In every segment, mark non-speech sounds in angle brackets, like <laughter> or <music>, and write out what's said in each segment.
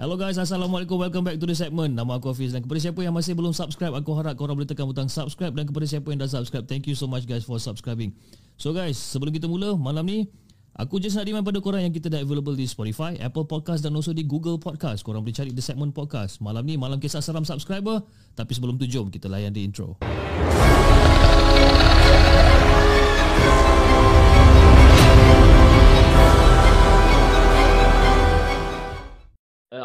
Hello guys, Assalamualaikum. Welcome back to the segment. Nama aku Hafiz dan kepada siapa yang masih belum subscribe, aku harap korang boleh tekan butang subscribe dan kepada siapa yang dah subscribe, thank you so much guys for subscribing. So guys, sebelum kita mula, malam ni Aku just nak remind pada korang yang kita dah available di Spotify, Apple Podcast dan also di Google Podcast. Korang boleh cari The Segment Podcast. Malam ni, malam kisah seram subscriber. Tapi sebelum tu, jom kita layan di intro.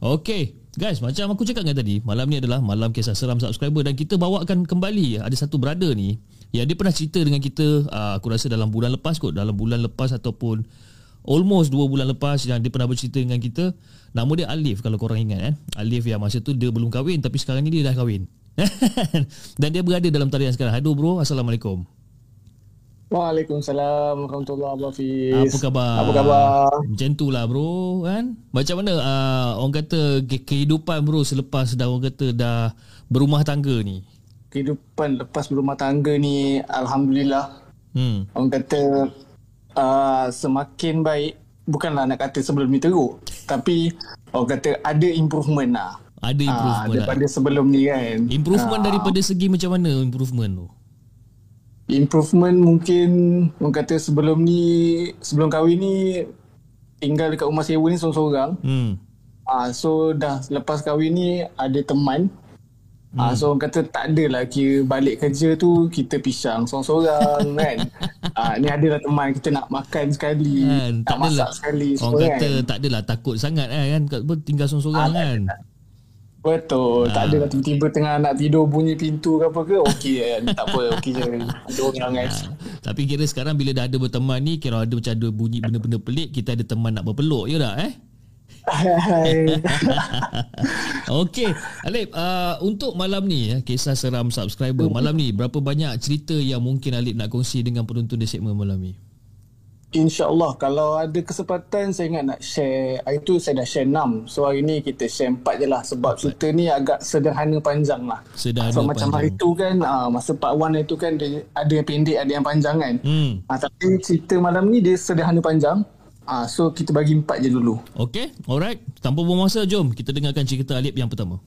Okay, guys, macam aku cakap dengan tadi, malam ni adalah malam kisah seram subscriber dan kita bawakan kembali ada satu brother ni yang dia pernah cerita dengan kita, uh, aku rasa dalam bulan lepas kot, dalam bulan lepas ataupun almost dua bulan lepas yang dia pernah bercerita dengan kita. Nama dia Alif kalau korang ingat eh. Alif yang masa tu dia belum kahwin tapi sekarang ni dia dah kahwin. <laughs> dan dia berada dalam talian sekarang. Hado bro, Assalamualaikum. Waalaikumsalam warahmatullahi wabarakatuh. Apa khabar? Apa khabar? Macam tu lah bro kan. Macam mana uh, orang kata ke- kehidupan bro selepas dah orang kata dah berumah tangga ni. Kehidupan lepas berumah tangga ni Alhamdulillah Hmm. Orang kata uh, Semakin baik Bukanlah nak kata sebelum ni teruk Tapi Orang kata ada improvement lah Ada Ah, improvement lah. Daripada sebelum ni kan Improvement Ah, daripada segi macam mana improvement tu? Improvement mungkin Orang kata sebelum ni Sebelum kahwin ni Tinggal dekat rumah sewa ni seorang-seorang Hmm. Ah, so dah lepas kahwin ni ada teman. Hmm. Ah, so orang kata tak adalah kira balik kerja tu kita pisang seorang-seorang <laughs> kan. Ah, ni adalah teman kita nak makan sekali, Kan, nak tak masak adalah. sekali Orang kata kan. tak adalah takut sangat kan, kan? Kat- tinggal seorang-seorang Ah, kan. Betul, tak Ah. adalah tiba-tiba tengah nak tidur bunyi pintu ke apa ke, okey kan. tak apa, okey je. Ada orang kan. Tapi kira sekarang bila dah ada berteman ni, kira ada macam ada bunyi benda-benda pelik, kita ada teman nak berpeluk je tak eh? <laughs> Okey, Alip, uh, untuk malam ni eh, kisah seram subscriber malam ni berapa banyak cerita yang mungkin Alip nak kongsi dengan penonton di segmen malam ni? InsyaAllah kalau ada kesempatan saya ingat nak share Hari tu saya dah share 6 So hari ni kita share 4 je lah Sebab cerita ni agak sederhana panjang lah Sederhana So macam hari panjang. tu kan uh, Masa part 1 itu kan dia Ada yang pendek ada yang panjang kan Hmm. uh, Tapi cerita malam ni dia sederhana panjang uh, So kita bagi 4 je dulu Okey, alright. Tanpa buang masa, jom kita dengarkan cerita Alip yang pertama.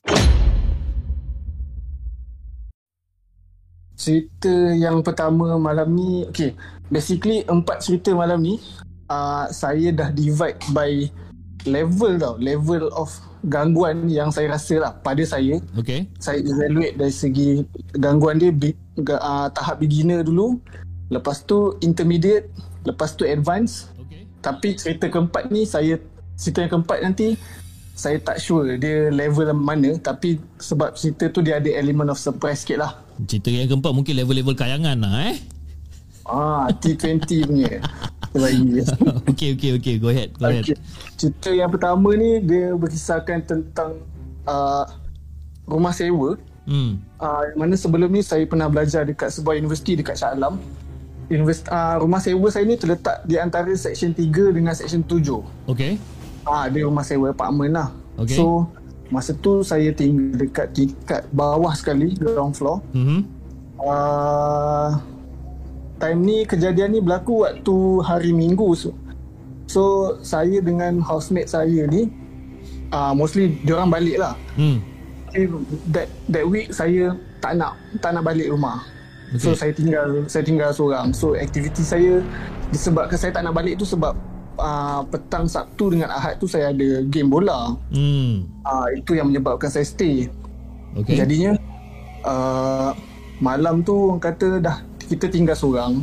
Cerita yang pertama malam ni Okay Basically empat cerita malam ni uh, Saya dah divide by Level tau Level of gangguan yang saya rasa lah Pada saya Okey. saya evaluate dari segi gangguan dia ga- uh, tahap beginner dulu lepas tu intermediate lepas tu advance Okey. tapi cerita keempat ni saya cerita yang keempat nanti saya tak sure dia level mana tapi sebab cerita tu dia ada element of surprise sikit lah Cerita yang keempat mungkin level-level kayangan lah eh. ah T20 punya <laughs> okey, okey, okey. Go ahead, go ahead. Okay. Cerita yang pertama ni dia berkisahkan tentang uh, rumah sewa Hmm. uh, mana sebelum ni saya pernah belajar dekat sebuah universiti dekat Shah Alam. Universiti, uh, rumah sewa saya ni terletak di antara seksyen 3 dengan seksyen 7. Okey. Ah, dia rumah sewa apartment lah. Okey. So, masa tu saya tinggal dekat tingkat bawah sekali, ground floor. Mhm. Uh, time ni kejadian ni berlaku waktu hari Minggu. So, so saya dengan housemate saya ni uh, mostly diorang balik lah. Eh, that that week saya tak nak tak nak balik rumah. Okay. So saya tinggal saya tinggal seorang. So aktiviti saya disebabkan saya tak nak balik tu sebab uh, petang Sabtu dengan Ahad tu saya ada game bola. Hmm. Uh, itu yang menyebabkan saya stay. Okey. Jadinya uh, malam tu orang kata dah kita tinggal seorang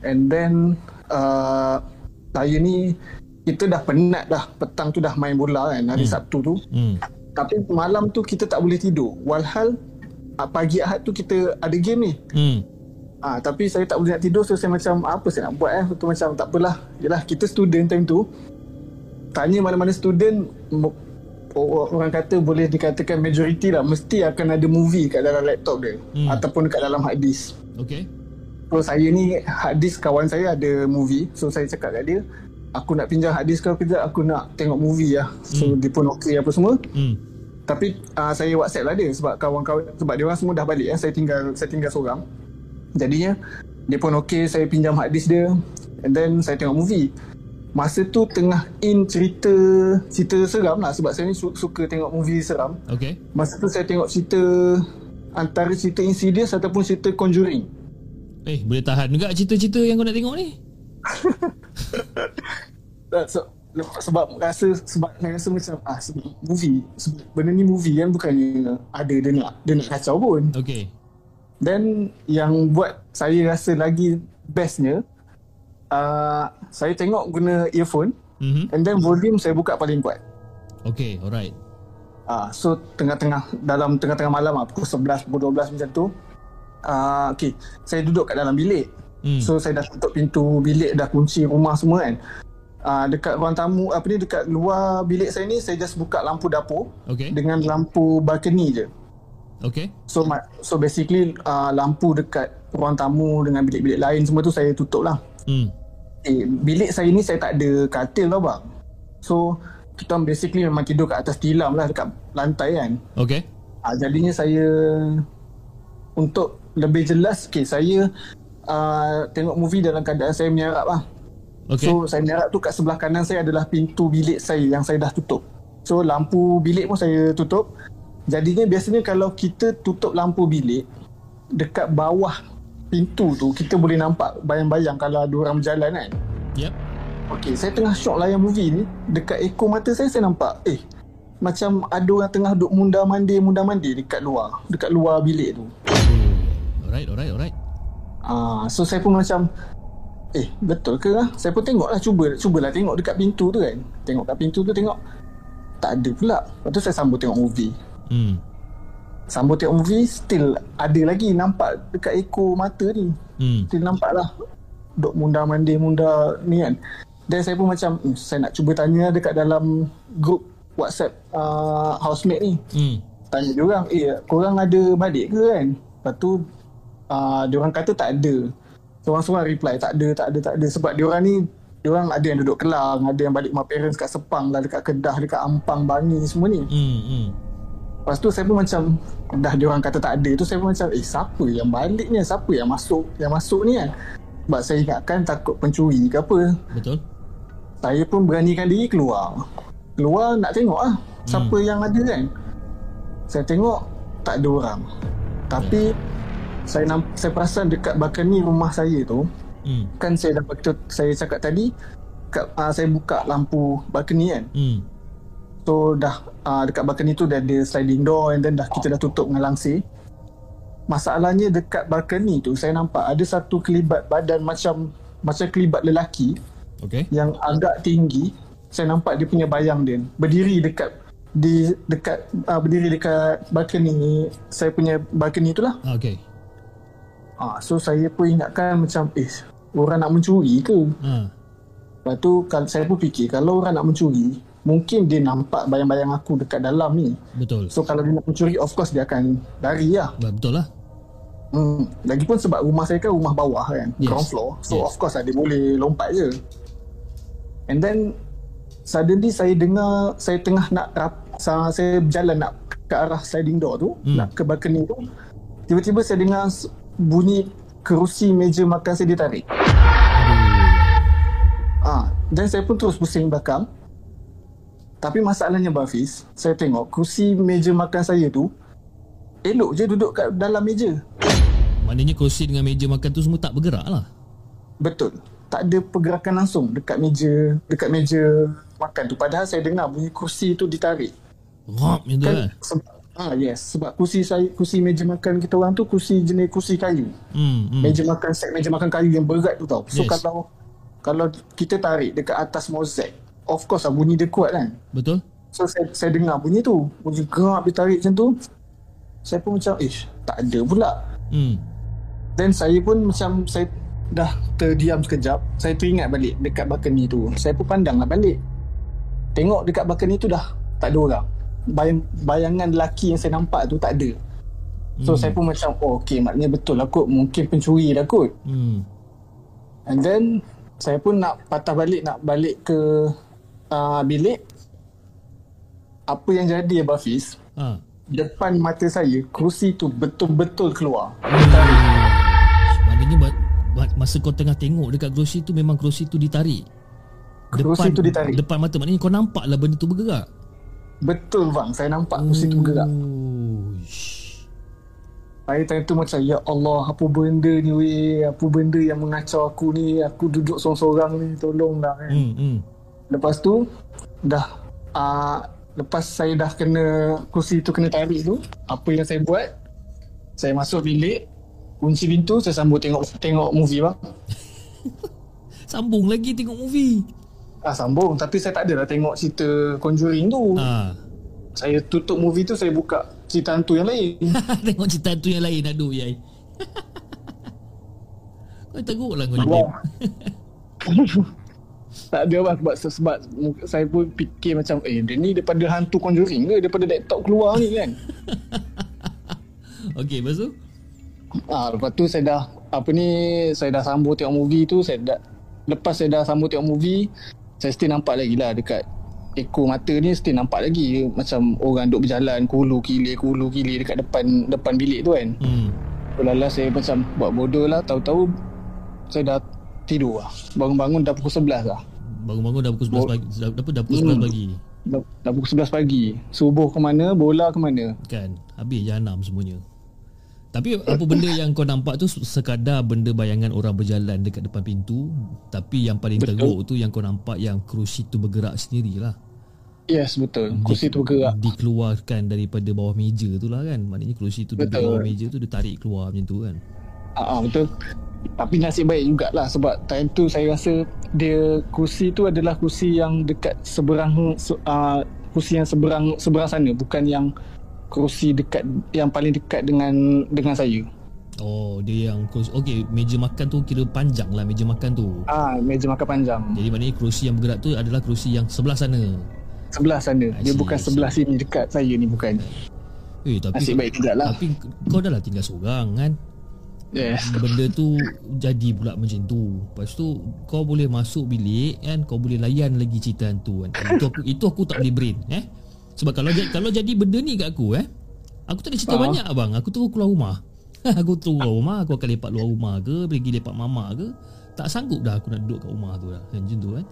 and then uh, saya ni kita dah penat dah petang tu dah main bola kan hari Sabtu tu Hmm. tapi malam tu kita tak boleh tidur walhal pagi Ahad tu kita ada game ni Hmm. Ah, tapi saya tak boleh nak tidur so saya macam apa saya nak buat eh tu macam tak apalah yalah kita student time tu tanya mana-mana student orang kata boleh dikatakan majority lah mesti akan ada movie kat dalam laptop dia Hmm. hmm. ataupun dekat dalam hard disk Okay. so saya ni hard disk kawan saya ada movie so saya cakap kat dia aku nak pinjam hard disk kau kejap aku nak tengok movie lah so dia pun okey apa semua Hmm. tapi uh, saya WhatsApp lah dia sebab kawan-kawan sebab dia orang semua dah balik ya. Saya tinggal saya tinggal seorang. Jadinya dia pun okey saya pinjam hard disk dia and then saya tengok movie. Masa tu tengah in cerita cerita seram lah sebab saya ni su- suka tengok movie seram. Okay. Masa tu saya tengok cerita antara cerita Insidious ataupun cerita Conjuring. Eh, boleh tahan juga cerita-cerita yang kau nak tengok ni? <laughs> So, sebab rasa sebab saya rasa macam ah movie sebab benda ni movie kan bukannya ada dia nak dia nak kacau pun. Okay. Then yang buat saya rasa lagi bestnya uh, saya tengok guna earphone Mhm. and then volume saya buka paling kuat. Okay, alright. Uh, so tengah-tengah dalam tengah-tengah malam lah, pukul 11 pukul 12 macam tu. Uh, okay, saya duduk kat dalam bilik. Hmm. So saya dah tutup pintu bilik dah kunci rumah semua kan. Uh, dekat ruang tamu apa ni dekat luar bilik saya ni saya just buka lampu dapur Okay. dengan lampu balcony je. Okay. So ma- so basically uh, lampu dekat ruang tamu dengan bilik-bilik lain semua tu saya tutup lah. Hmm. Eh, bilik saya ni saya tak ada katil tau bang. So kita basically memang tidur kat atas tilam lah dekat lantai kan. Okay. Uh, jadinya saya untuk lebih jelas okay, saya uh, tengok movie dalam keadaan saya menyerap lah. Okay. So saya menyerap tu kat sebelah kanan saya adalah pintu bilik saya yang saya dah tutup. So lampu bilik pun saya tutup. Jadinya biasanya kalau kita tutup lampu bilik dekat bawah pintu tu kita boleh nampak bayang-bayang kalau ada orang berjalan kan. Yep. Okey, saya tengah syok layan movie ni, dekat ekor mata saya saya nampak eh macam ada orang tengah duk mundar mandir mundar mandir dekat luar, dekat luar bilik tu. Oh. Alright, alright, alright. Ah, so saya pun macam eh betul ke lah? Saya pun tengok lah cuba cubalah tengok dekat pintu tu kan. Tengok kat pintu tu tengok tak ada pula. Lepas tu saya sambung tengok movie. Hmm. Sambung tengok movie still ada lagi nampak dekat ekor mata ni. Hmm. Still nampak lah duk mundar mandir mundar ni kan. Dan saya pun macam hmm, saya nak cuba tanya dekat dalam grup WhatsApp uh, housemate ni. Hmm. Tanya dia orang, eh korang ada balik ke kan? Lepas tu uh, dia orang kata tak ada. Seorang-seorang reply tak ada, tak ada, tak ada sebab dia orang ni dia orang ada yang duduk Kelang, ada yang balik rumah parents kat Sepang lah, dekat Kedah, dekat Ampang, Bangi semua ni. Hmm. Hmm. Lepas tu saya pun macam dah dia orang kata tak ada tu saya pun macam eh siapa yang balik ni siapa yang masuk yang masuk ni kan sebab saya ingatkan takut pencuri ke apa Betul. saya pun beranikan diri keluar keluar nak tengok lah siapa Hmm. yang ada kan saya tengok tak ada orang tapi saya namp, saya perasan dekat balcony rumah saya tu Hmm. kan saya dapat saya cakap tadi kat, uh, saya buka lampu balcony kan Hmm. So dah uh, dekat balcony tu dah ada sliding door and then dah kita dah tutup dengan langsir. Masalahnya dekat balcony tu saya nampak ada satu kelibat badan macam macam kelibat lelaki Okay. yang agak tinggi. Saya nampak dia punya bayang dia berdiri dekat di dekat uh, berdiri dekat balcony saya punya balcony tu lah. Ah, Okay. Ah so saya pun ingatkan macam eh orang nak mencuri ke? Ha. Lepas tu kalau saya pun fikir kalau orang nak mencuri mungkin dia nampak bayang-bayang aku dekat dalam ni. Betul. So kalau dia nak mencuri of course dia akan lari lah. Betul lah. Hmm. Lagipun sebab rumah saya kan rumah bawah kan, Yes. ground floor. So Yes. of course lah dia boleh lompat je. And then suddenly saya dengar saya tengah nak rap, sa- saya berjalan nak ke arah sliding door tu, Hmm. nak ke balcony tu. Tiba-tiba saya dengar bunyi kerusi meja makan saya ditarik. Ah, dan saya pun terus pusing belakang. Tapi masalahnya Bafiz, saya tengok kursi meja makan saya tu elok je duduk kat dalam meja. Maknanya kerusi dengan meja makan tu semua tak bergerak lah. Betul. Tak ada pergerakan langsung dekat meja dekat meja makan tu. Padahal saya dengar bunyi kursi tu ditarik. Rop macam tu Kan kan. se- Ah yes, sebab kursi saya kursi meja makan kita orang tu kursi jenis kursi kayu. Hmm, hmm. Meja makan set meja makan kayu yang berat tu tau. So Yes. kalau kalau kita tarik dekat atas mozaik, of course lah bunyi dia kuat kan. Betul? So saya, saya dengar bunyi tu, bunyi gerak dia tarik macam tu. Saya pun macam, ish, tak ada pula. Hmm. Then saya pun macam saya dah terdiam sekejap. Saya teringat balik dekat balcony tu. Saya pun pandang lah balik. Tengok dekat balcony tu dah tak ada orang. Bayang, bayangan lelaki yang saya nampak tu tak ada. So Hmm. saya pun macam, oh okay maknanya betul lah kot. Mungkin pencuri lah kot. Hmm. And then saya pun nak patah balik, nak balik ke uh, bilik. Apa yang jadi Abang Fiz, Ha. depan mata saya, kerusi tu betul-betul keluar. Maknanya ba- ba- masa kau tengah tengok dekat kerusi tu memang kerusi tu ditarik. Kerusi tu ditarik. Depan mata maknanya kau nampak lah benda tu bergerak. Betul bang, saya nampak kerusi tu bergerak. Saya time tu macam Ya Allah apa benda ni weh Apa benda yang mengacau aku ni Aku duduk seorang-seorang ni Tolong dah kan Hmm, hmm. Lepas tu Dah uh, Lepas saya dah kena Kursi tu kena tarik tu Apa yang saya buat Saya masuk bilik Kunci pintu Saya sambung tengok Tengok movie bang <laughs> Sambung lagi tengok movie. Ah sambung Tapi saya tak adalah tengok cerita Conjuring tu Ha. Saya tutup movie tu Saya buka cerita hantu yang lain <laughs> tengok cerita tu yang lain aduh yai. <laughs> kau teruk lah kau ni. Tak ada bang sebab, sebab saya pun fikir macam eh dia ni daripada hantu conjuring ke? Daripada laptop keluar ni kan? <laughs> Okey, lepas tu? ah, lepas tu saya dah apa ni saya dah sambung tengok movie tu saya dah lepas saya dah sambung tengok movie saya still nampak lagi lah dekat ekor mata ni still nampak lagi macam orang duk berjalan kulu kilir kulu kilir dekat depan depan bilik tu kan. Hmm. Lala saya macam buat bodoh lah tahu-tahu saya dah tidur lah. Bangun-bangun dah pukul 11 lah Bangun-bangun dah pukul 11 Oh. pagi. Dah, apa, dah pukul Hmm. 11 pagi. dah, dah pukul 11 pagi subuh ke mana bola ke mana Kan? Habis jahanam semuanya. Tapi apa benda yang kau nampak tu sekadar benda bayangan orang berjalan dekat depan pintu. Tapi yang paling Betul. teruk tu yang kau nampak yang kerusi tu bergerak sendirilah. Yes betul Kursi tu bergerak Dikeluarkan daripada bawah meja tu lah kan. Maknanya kerusi tu duduk Betul. bawah meja tu dia tarik keluar macam tu kan. Ah, ah, Betul Tapi nasib baik jugalah Sebab time tu saya rasa Dia kursi tu adalah kursi yang dekat seberang se, uh, Kursi yang seberang seberang sana Bukan yang Kursi dekat Yang paling dekat dengan Dengan saya. Oh dia yang kerusi Okay meja makan tu kira panjang lah meja makan tu. Ah, Meja makan panjang. Jadi maknanya kerusi yang bergerak tu adalah kerusi yang sebelah sana. Sebelah sana. I Dia bukan sebelah sini Dekat saya ni bukan. Eh tapi Nasib baik juga lah Tapi kau dah lah tinggal seorang kan Yes. Benda tu jadi pula macam tu. Lepas tu kau boleh masuk bilik kan? Kau boleh layan lagi cerita hantu kan? Itu aku, itu aku tak boleh brain eh? Sebab kalau kalau jadi benda ni kat aku eh? Aku tak ada cerita Ah. banyak abang. Aku terus keluar rumah. <laughs> Aku terus keluar rumah Aku akan lepak luar rumah ke Pergi lepak mama ke. Tak sanggup dah aku nak duduk kat rumah tu dah. Kan macam tu kan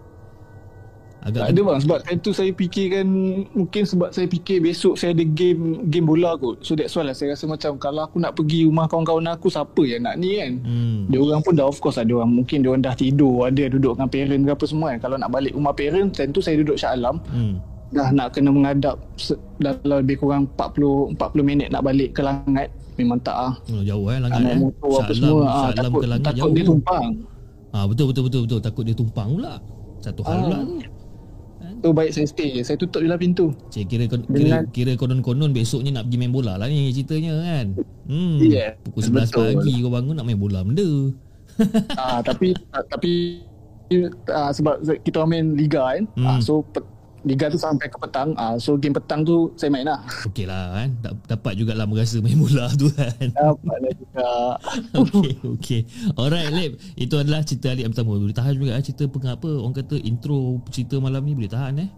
Agak Tak ada bang. Sebab time tu saya fikirkan Mungkin sebab saya fikir Besok saya ada game Game bola kot. So that's why lah Saya rasa macam Kalau aku nak pergi rumah kawan-kawan aku Siapa yang nak ni kan? Hmm. Dia orang pun dah of course lah Dia orang mungkin dia orang dah tidur Ada duduk dengan parent ke apa semua kan? Kalau nak balik rumah parent Time tu saya duduk Shah Alam. Hmm. Dah nak kena menghadap se- Dalam lebih kurang 40 40 minit nak balik ke Langat Memang tak ah. Oh, jauh eh langat Anak eh. motor apa Shah semua Alam- ah, Shah Alam Takut, ke langat takut jauh. dia tumpang. Ah betul betul betul betul. Takut dia tumpang pula. Satu hal Ah. pula tu. Baik saya stay Saya tutup je lah pintu Cik kira kira, Dengan- kira konon-konon besoknya nak pergi main bola lah ni ceritanya kan. Hmm. Yeah, Pukul 11 betul. pagi kau bangun nak main bola benda. ah, tapi ah, tapi ah, sebab kita main liga kan. Hmm. Ah, so liga tu sampai ke petang. Ah, so game petang tu saya main lah. <laughs> Okey lah kan. Da- Dapat jugalah merasa main bola tu kan. Dapatlah juga. <laughs> Okey okey. Alright Lip. Itu adalah cerita Alip yang pertama. Boleh tahan juga eh, cerita pengapa orang kata intro cerita malam ni boleh tahan eh.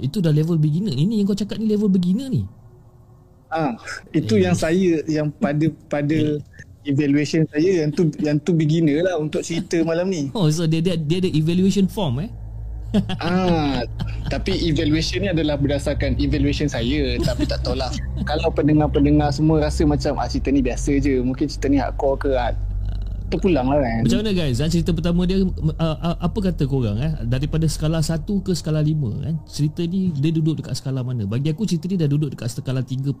Itu dah level beginner. Ini yang kau cakap ni level beginner ni. Ah, itu yang saya yang pada pada evaluation saya yang tu yang tu beginner lah untuk cerita malam ni. Oh so dia dia, dia ada evaluation form eh. Ah, tapi evaluation ni adalah berdasarkan evaluation saya tapi tak tahulah. Kalau pendengar-pendengar semua rasa macam ah cerita ni biasa je, mungkin cerita ni hardcore ke ah, terpulang lah kan. Macam mana guys? Ha, cerita pertama dia uh, uh, apa kata korang eh daripada skala 1 ke skala 5 kan? Cerita ni dia duduk dekat skala mana? Bagi aku cerita ni dah duduk dekat skala 3.54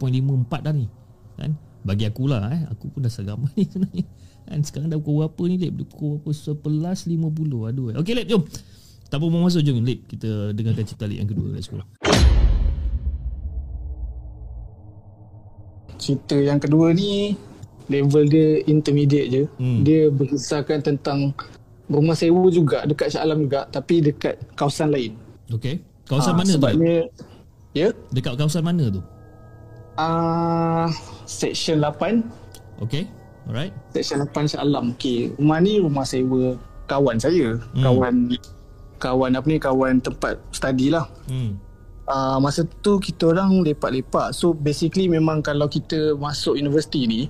dah ni. Kan? Bagi aku lah eh. Aku pun dah serama <laughs> ni sebenarnya. Kan sekarang dah pukul berapa ni Lip? Pukul berapa? 11.50. Aduh. eh. Okey Lip jom. Tak apa masuk jom Lip. Kita dengarkan cerita Lip yang kedua. Let's go. Cerita yang kedua ni level dia intermediate je. Hmm. Dia berkisahkan tentang rumah sewa juga dekat Shah Alam juga tapi dekat kawasan lain. Okey. Kawasan Ah, mana tu? Sebabnya, Ya. Dekat kawasan mana tu? Uh, section 8 Okey. Alright. Section 8 Shah Alam. Okey, rumah ni rumah sewa kawan saya. Hmm. Kawan kawan apa ni kawan tempat study lah. Hmm. Uh, masa tu kita orang lepak-lepak. So basically memang kalau kita masuk universiti ni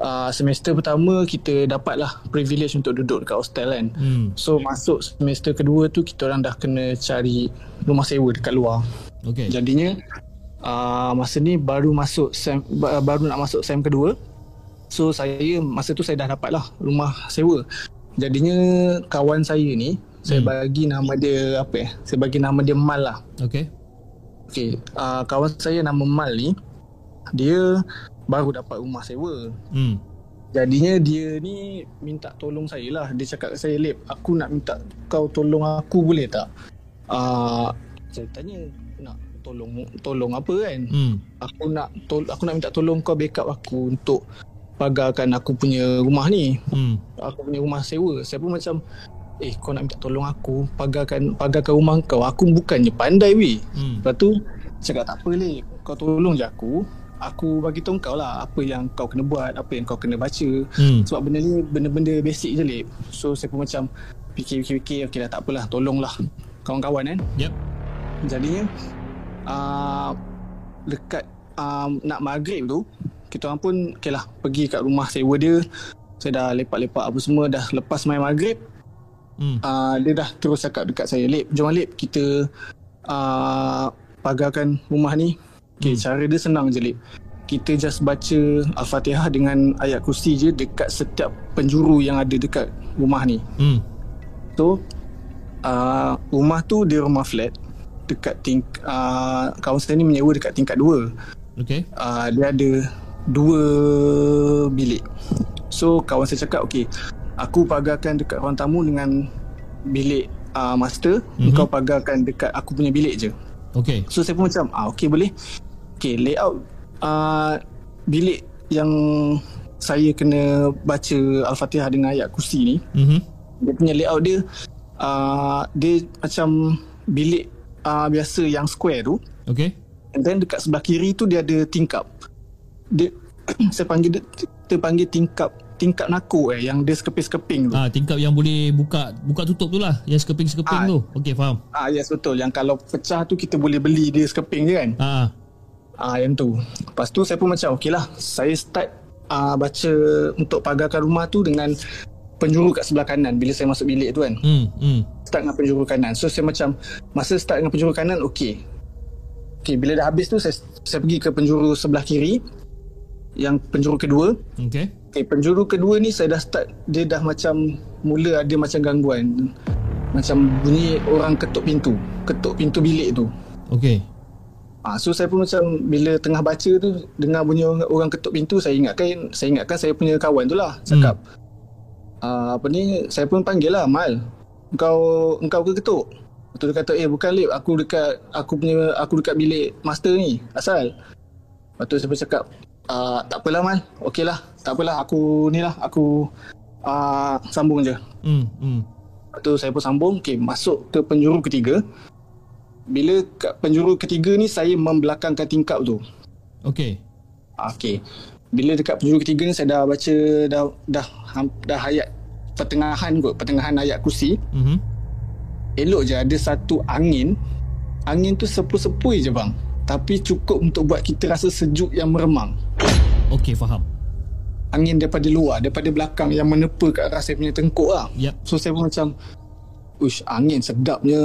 uh, semester pertama kita dapatlah privilege untuk duduk dekat hostel kan. Hmm. So masuk semester kedua tu kita orang dah kena cari rumah sewa dekat luar. Okey. Jadinya uh, masa ni baru masuk sem, ba- baru nak masuk sem kedua. So saya masa tu saya dah dapat lah rumah sewa. Jadinya kawan saya ni saya Hmm. bagi nama dia apa eh? Saya bagi nama dia Mal lah. Okey. Okey, uh, kawan saya nama Mal ni dia baru dapat rumah sewa. Hmm. Jadinya dia ni minta tolong saya lah. Dia cakap kat saya, Lip, aku nak minta kau tolong aku boleh tak? Uh, saya tanya, nak tolong tolong apa kan? Hmm. Aku nak tol aku nak minta tolong kau backup aku untuk pagarkan aku punya rumah ni. Hmm. Aku punya rumah sewa. Saya pun macam, eh kau nak minta tolong aku pagarkan pagarkan rumah kau. Aku bukannya pandai weh. Hmm. Lepas tu cakap tak apa Lip Kau tolong je aku Aku bagi tahu kau lah Apa yang kau kena buat Apa yang kau kena baca Hmm. Sebab benda ni Benda-benda basic je Lip So saya pun macam Fikir-fikir Okay lah tak apalah Tolonglah Kawan-kawan kan Yep. Jadinya uh, Dekat uh, Nak maghrib tu Kita orang pun Okay lah Pergi kat rumah sewa dia Saya dah lepak-lepak apa semua Dah lepas main maghrib Hmm. uh, dia dah terus cakap dekat saya Lip jom Lip kita uh, pagarkan rumah ni okay, hmm. cara dia senang je Lip kita just baca Al-Fatihah dengan ayat kursi je dekat setiap penjuru yang ada dekat rumah ni Hmm. so uh, rumah tu dia rumah flat dekat ting uh, kawan saya ni menyewa dekat tingkat 2 Okey. uh, dia ada dua bilik. So kawan saya cakap okay, aku pagarkan dekat ruang tamu dengan bilik uh, master, Mhm. mm-hmm. kau pagarkan dekat aku punya bilik je. Okey. So saya pun macam ah okay boleh. Okay layout uh, bilik yang saya kena baca Al-Fatihah dengan ayat kursi ni Mhm. dia punya layout dia uh, dia macam bilik uh, biasa yang square tu Okey. And then dekat sebelah kiri tu dia ada tingkap. Dia <clears throat> saya panggil dia kita panggil tingkap tingkap nako eh yang dia sekeping-sekeping tu. Ah tingkap yang boleh buka buka tutup tu lah, yang sekeping-sekeping Ah. tu. Okey, faham. Ah yes betul yang kalau pecah tu kita boleh beli dia sekeping je kan. Ah. Ah yang tu. Lepas tu saya pun macam okey lah saya start ah, baca untuk pagarkan rumah tu dengan penjuru kat sebelah kanan bila saya masuk bilik tu kan. Hmm, hmm. Start dengan penjuru kanan. So saya macam masa start dengan penjuru kanan okey. Okey bila dah habis tu saya saya pergi ke penjuru sebelah kiri yang penjuru kedua Okey. Okay, penjuru kedua ni saya dah start dia dah macam mula ada macam gangguan. Macam bunyi orang ketuk pintu, ketuk pintu bilik tu. Okey. Ah, so saya pun macam bila tengah baca tu dengar bunyi orang, orang ketuk pintu saya ingatkan saya ingatkan saya punya kawan tu lah cakap. Ah, apa ni saya pun panggil lah Mal. Engkau engkau ke ketuk? Lepas tu dia kata eh bukan Lip aku dekat aku punya aku dekat bilik master ni asal. Lepas tu saya pun cakap ah, tak apalah Mal. Okey lah. Tak apalah. Aku ni lah. Aku ah, sambung je. Hmm, hmm. Lepas tu saya pun sambung. Okay, Masuk ke penjuru ketiga. Bila kat penjuru ketiga ni Saya membelakangkan tingkap tu. Okey. Ah, Okay Bila dekat penjuru ketiga ni Saya dah baca Dah dah, dah ayat Pertengahan kot. Pertengahan ayat kursi. Mhm. Elok je ada satu angin. Angin tu sepui-sepui je bang Tapi cukup untuk buat kita rasa sejuk yang meremang Okey, faham. Angin daripada luar Daripada belakang Yang menepa kat arah saya punya tengkuk lah Yep. So saya pun macam Uish angin sedapnya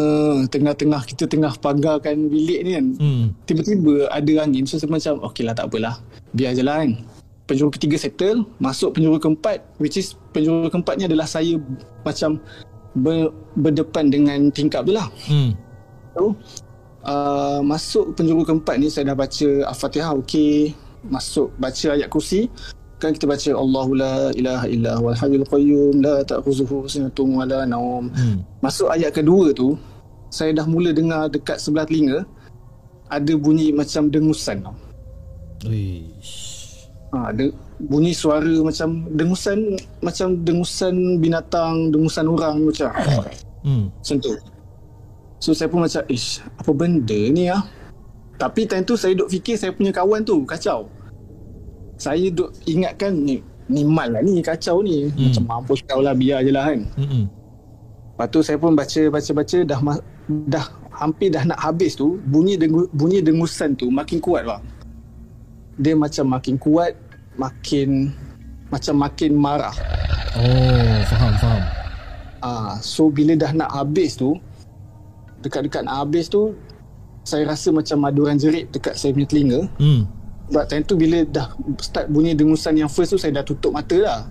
Tengah-tengah kita tengah pagarkan bilik ni kan Hmm. Tiba-tiba ada angin So saya macam Okay lah tak apalah Biar je lah kan penjuru ketiga settle, masuk penjuru keempat which is penjuru keempat ni adalah saya macam ber, berdepan dengan tingkap tu lah. Hmm. So, uh, masuk penjuru keempat ni saya dah baca Al-Fatihah okey, masuk baca ayat kursi kan kita baca Allahu la ilaha illa huwal hayyul qayyum la ta'khuzuhu sinatun wa la naum. Hmm. Masuk ayat kedua tu saya dah mula dengar dekat sebelah telinga ada bunyi macam dengusan tau. Uish. Ha, de, bunyi suara macam dengusan macam dengusan binatang, dengusan orang macam Hmm. tu. So saya pun macam ish apa benda ni ah. Tapi time tu saya duk fikir saya punya kawan tu kacau. Saya duk ingatkan ni ni mal lah ni kacau ni. Hmm. Macam mampus kau lah biar je lah kan. Hmm. Lepas tu saya pun baca baca baca dah dah hampir dah nak habis tu bunyi dengu, bunyi dengusan tu makin kuat bang. Dia macam makin kuat makin macam makin marah. Oh, faham, faham. Ah, so bila dah nak habis tu dekat-dekat nak habis tu saya rasa macam maduran jerit dekat saya punya telinga. Hmm. Sebab time tu bila dah start bunyi dengusan yang first tu saya dah tutup mata dah.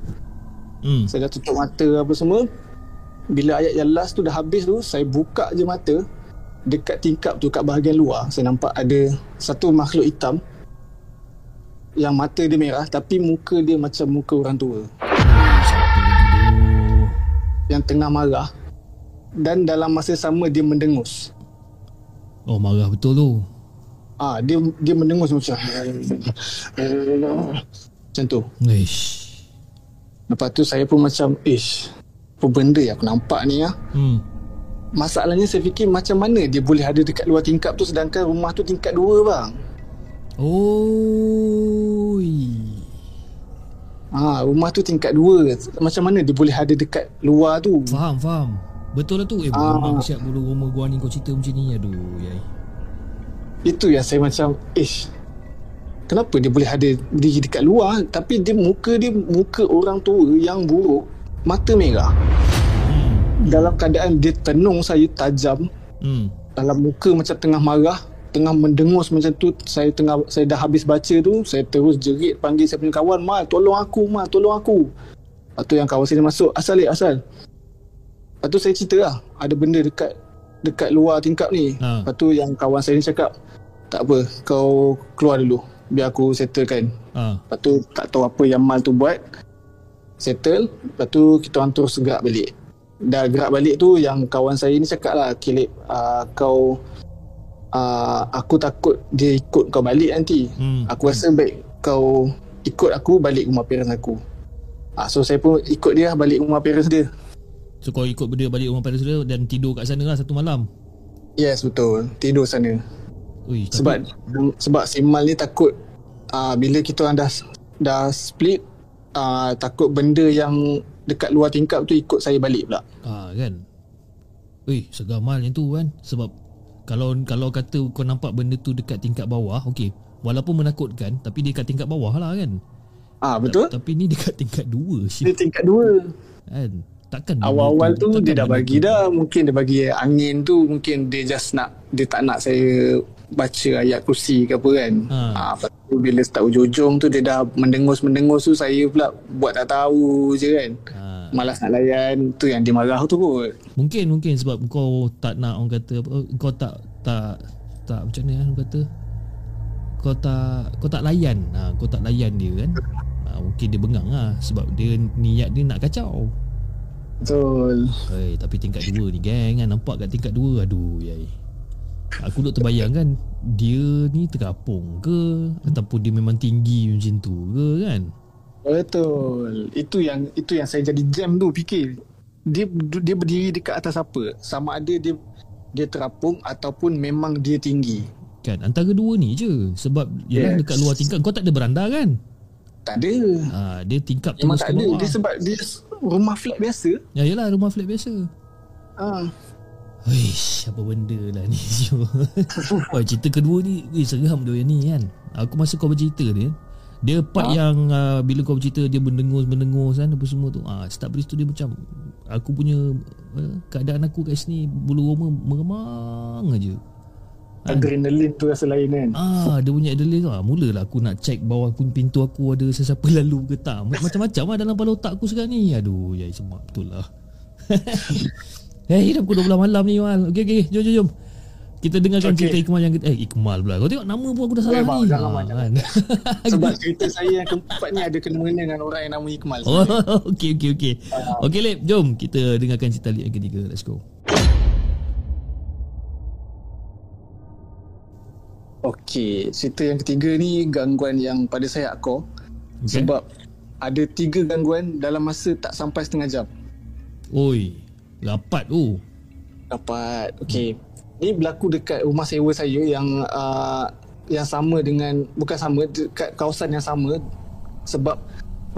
Hmm. Saya dah tutup mata apa semua. Bila ayat yang last tu dah habis tu, saya buka je mata. Dekat tingkap tu, kat bahagian luar, saya nampak ada satu makhluk hitam yang mata dia merah tapi muka dia macam muka orang tua tu? yang tengah marah dan dalam masa sama dia mendengus. Oh, marah betul tu. Ah, dia dia mendengus macam macam tu. Uish. Lepas tu saya pun macam, ish, apa benda yang aku nampak ni ah? Hmm. Masalahnya saya fikir macam mana dia boleh ada dekat luar tingkap tu sedangkan rumah tu tingkat dua bang. Oh. Ha, rumah tu tingkat dua. Macam mana dia boleh ada dekat luar tu? Faham, faham. Betul lah tu. Eh, Ah. siap bodoh rumah gua ni kau cerita macam ni. Aduh, yai. Itu yang saya macam, ish, kenapa dia boleh ada diri dekat luar tapi dia muka dia muka orang tua yang buruk, mata merah. Hmm. Dalam keadaan dia tenung saya tajam, Hmm. dalam muka macam tengah marah, tengah mendengus macam tu, saya tengah saya dah habis baca tu, saya terus jerit panggil saya punya kawan, "Mal, tolong aku, Mal, tolong aku." Lepas tu yang kawan saya masuk, "Asal, Lik, asal." Lepas tu saya cerita lah, ada benda dekat dekat luar tingkap ni. Ha. Lepas tu yang kawan saya ni cakap, "Tak apa, kau keluar dulu, biar aku settlekan." Ah. Lepas tu tak tahu apa yang Mal tu buat Settle Lepas tu kita orang terus gerak balik Dah gerak balik tu yang kawan saya ni cakap lah Kilip uh, kau uh, Aku takut dia ikut kau balik nanti Hmm. Aku rasa baik kau ikut aku balik rumah parents aku uh, So saya pun ikut dia balik rumah parents dia So kau ikut benda balik rumah parents dia dan tidur kat sana lah satu malam. Yes betul Tidur sana Ui, tapi, Sebab sebab si Mal ni takut uh, bila kita orang dah dah split uh, takut benda yang dekat luar tingkap tu ikut saya balik pula. ah kan. Ui, segamal yang tu kan. Sebab kalau kalau kata kau nampak benda tu dekat tingkat bawah, okey. Walaupun menakutkan tapi dia kat tingkat bawah lah kan. Ah betul? Tapi ni dekat tingkat dua Dia shit tingkat dua. kan. Takkan Awal-awal tu takkan dia dah bagi dah mungkin dia bagi angin tu mungkin dia just nak dia tak nak saya baca ayat kursi ke apa kan. Ha. Ah lepas tu bila start ujung-ujung tu dia dah mendengus-mendengus tu saya pula buat tak tahu je kan. Ah, Malas nak layan tu yang dia marah tu kot. mungkin mungkin sebab kau tak nak orang kata kau tak tak tak macam mana orang kata kau tak kau tak layan ha, kau tak layan dia kan ha, mungkin dia bengang lah sebab dia niat dia nak kacau Betul. Hey, tapi tingkat dua ni geng kan Nampak kat tingkat dua Aduh yai Aku duk terbayang kan Dia ni terkapung ke Ataupun dia memang tinggi macam tu ke kan Betul. Itu yang itu yang saya jadi jam tu fikir. Dia dia berdiri dekat atas apa? Sama ada dia dia terapung ataupun memang dia tinggi. Kan antara dua ni je Sebab Yelah Yes. dekat luar tingkat Kau tak ada beranda kan Tak ada. ha, Dia tingkap Memang terus tak ke ada. bawah Dia sebab dia rumah flat biasa. Ya yelah rumah flat biasa Ha. Wish apa benda lah ni <laughs> Wah cerita kedua ni Eh seram yang ni kan Aku masa kau bercerita ni Dia part Ha? yang uh, Bila kau bercerita Dia mendengus-mendengus kan Apa semua tu ah, Start dari situ dia macam Aku punya uh, Keadaan aku kat sini Bulu roma meremang aja Adrenalin tu rasa lain kan. Ah, dia punya adrenaline tu ah. Mulalah aku nak check bawah pun pintu aku ada sesiapa <laughs> lalu ke tak. Macam-macam lah dalam kepala otak aku sekarang ni. Aduh, ya semak betul lah. <laughs> eh, hidup pukul 12 malam ni, Mal. Okey, okey. Jom, jom, jom. Kita dengarkan Okey. cerita Ikmal yang kita... Eh, Ikmal pula. Kau tengok nama pun aku dah salah Eh, Mak, ni. jangan, Ah, Mak, jangan. kan? Sebab <laughs> cerita saya yang keempat ni ada kena mengena dengan orang yang nama Iqmal. Oh, okey, okey, okey. Okey, Lip. Jom kita dengarkan cerita Lip yang ketiga. Let's go. Okey, cerita yang ketiga ni gangguan yang pada saya akor. Okey. Sebab ada tiga gangguan dalam masa tak sampai setengah jam. Oi, rapat tu. Dapat. Okey. Ni berlaku dekat rumah sewa saya yang uh, yang sama dengan bukan sama dekat kawasan yang sama sebab